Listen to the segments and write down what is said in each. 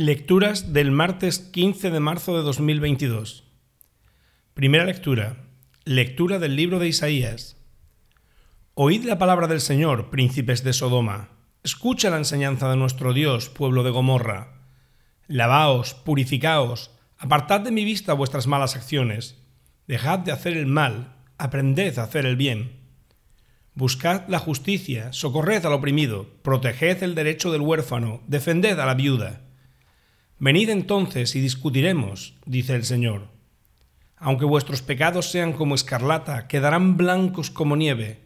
Lecturas del martes 15 de marzo de 2022. Primera lectura. Lectura del libro de Isaías. Oíd la palabra del Señor, príncipes de Sodoma. Escucha la enseñanza de nuestro Dios, pueblo de Gomorra. Lavaos, purificaos, apartad de mi vista vuestras malas acciones. Dejad de hacer el mal, aprended a hacer el bien. Buscad la justicia, socorred al oprimido, proteged el derecho del huérfano, defended a la viuda Venid entonces y discutiremos, dice el Señor. Aunque vuestros pecados sean como escarlata, quedarán blancos como nieve.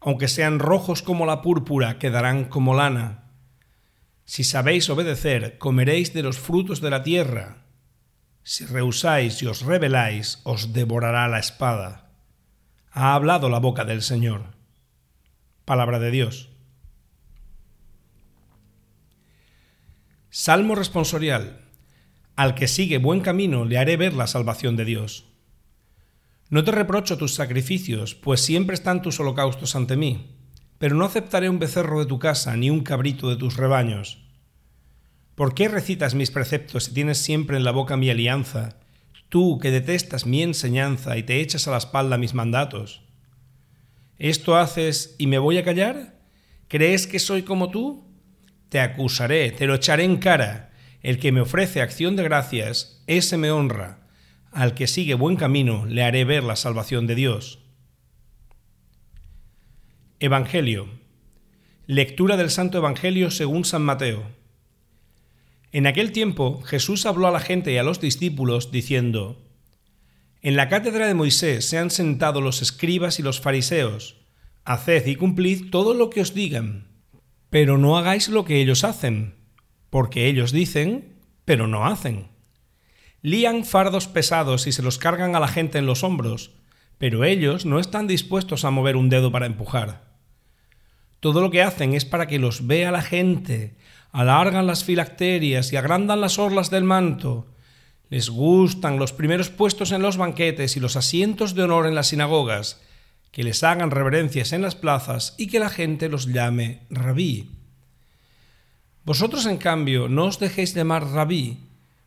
Aunque sean rojos como la púrpura, quedarán como lana. Si sabéis obedecer, comeréis de los frutos de la tierra. Si rehusáis y os rebeláis, os devorará la espada. Ha hablado la boca del Señor. Palabra de Dios. Salmo responsorial. Al que sigue buen camino le haré ver la salvación de Dios. No te reprocho tus sacrificios, pues siempre están tus holocaustos ante mí, pero no aceptaré un becerro de tu casa ni un cabrito de tus rebaños. ¿Por qué recitas mis preceptos y tienes siempre en la boca mi alianza, tú que detestas mi enseñanza y te echas a la espalda mis mandatos? ¿Esto haces y me voy a callar? ¿Crees que soy como tú? Te acusaré, te lo echaré en cara. El que me ofrece acción de gracias, ese me honra. Al que sigue buen camino, le haré ver la salvación de Dios. Evangelio. Lectura del Santo Evangelio según San Mateo. En aquel tiempo Jesús habló a la gente y a los discípulos diciendo, En la cátedra de Moisés se han sentado los escribas y los fariseos. Haced y cumplid todo lo que os digan pero no hagáis lo que ellos hacen, porque ellos dicen, pero no hacen. Lían fardos pesados y se los cargan a la gente en los hombros, pero ellos no están dispuestos a mover un dedo para empujar. Todo lo que hacen es para que los vea la gente, alargan las filacterias y agrandan las orlas del manto. Les gustan los primeros puestos en los banquetes y los asientos de honor en las sinagogas, que les hagan reverencias en las plazas y que la gente los llame rabí. Vosotros, en cambio, no os dejéis llamar rabí,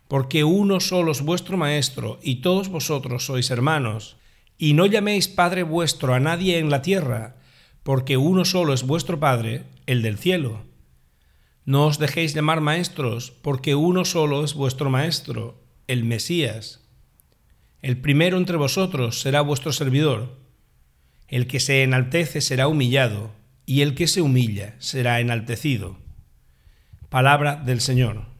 porque uno solo es vuestro maestro y todos vosotros sois hermanos. Y no llaméis Padre vuestro a nadie en la tierra, porque uno solo es vuestro Padre, el del cielo. No os dejéis llamar maestros, porque uno solo es vuestro Maestro, el Mesías. El primero entre vosotros será vuestro servidor. El que se enaltece será humillado, y el que se humilla será enaltecido. Palabra del Señor.